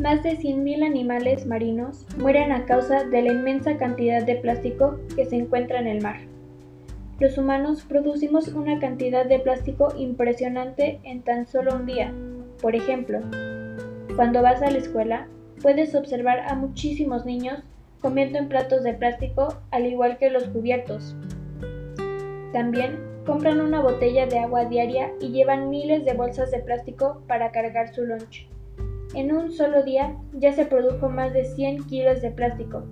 Más de 100.000 animales marinos mueren a causa de la inmensa cantidad de plástico que se encuentra en el mar. Los humanos producimos una cantidad de plástico impresionante en tan solo un día. Por ejemplo, cuando vas a la escuela, puedes observar a muchísimos niños comiendo en platos de plástico al igual que los cubiertos. También compran una botella de agua diaria y llevan miles de bolsas de plástico para cargar su lunch. En un solo día ya se produjo más de 100 kilos de plástico.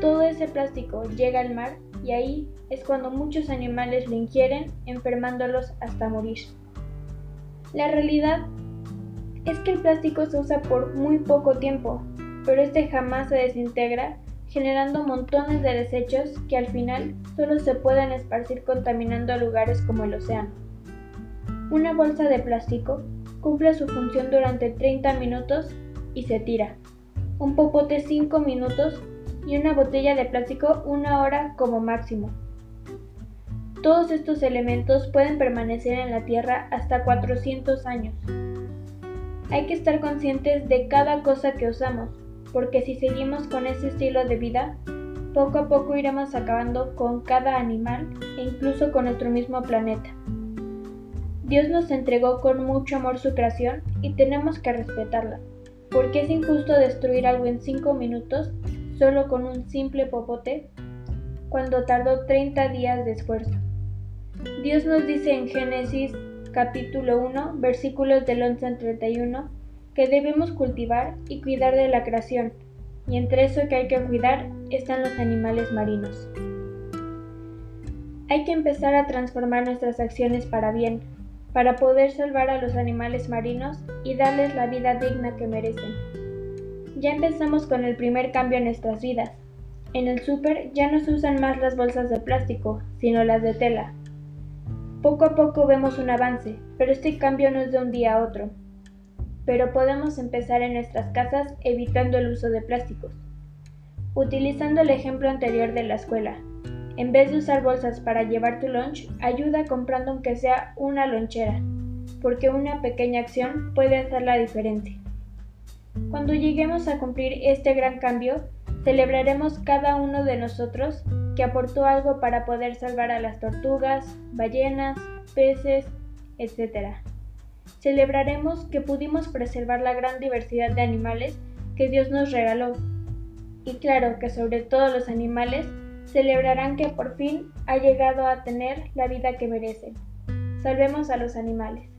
Todo ese plástico llega al mar y ahí es cuando muchos animales lo ingieren, enfermándolos hasta morir. La realidad es que el plástico se usa por muy poco tiempo, pero este jamás se desintegra, generando montones de desechos que al final solo se pueden esparcir contaminando lugares como el océano. Una bolsa de plástico cumple su función durante 30 minutos y se tira. Un popote 5 minutos y una botella de plástico una hora como máximo. Todos estos elementos pueden permanecer en la Tierra hasta 400 años. Hay que estar conscientes de cada cosa que usamos, porque si seguimos con ese estilo de vida, poco a poco iremos acabando con cada animal e incluso con nuestro mismo planeta. Dios nos entregó con mucho amor su creación y tenemos que respetarla, porque es injusto destruir algo en 5 minutos solo con un simple popote cuando tardó 30 días de esfuerzo. Dios nos dice en Génesis capítulo 1 versículos del 11 al 31 que debemos cultivar y cuidar de la creación, y entre eso que hay que cuidar están los animales marinos. Hay que empezar a transformar nuestras acciones para bien, para poder salvar a los animales marinos y darles la vida digna que merecen. Ya empezamos con el primer cambio en nuestras vidas. En el súper ya no se usan más las bolsas de plástico, sino las de tela. Poco a poco vemos un avance, pero este cambio no es de un día a otro. Pero podemos empezar en nuestras casas evitando el uso de plásticos. Utilizando el ejemplo anterior de la escuela, en vez de usar bolsas para llevar tu lunch, ayuda comprando aunque sea una lonchera, porque una pequeña acción puede hacer la diferencia. Cuando lleguemos a cumplir este gran cambio, celebraremos cada uno de nosotros que aportó algo para poder salvar a las tortugas, ballenas, peces, etc. Celebraremos que pudimos preservar la gran diversidad de animales que Dios nos regaló. Y claro que sobre todo los animales celebrarán que por fin ha llegado a tener la vida que merecen. Salvemos a los animales.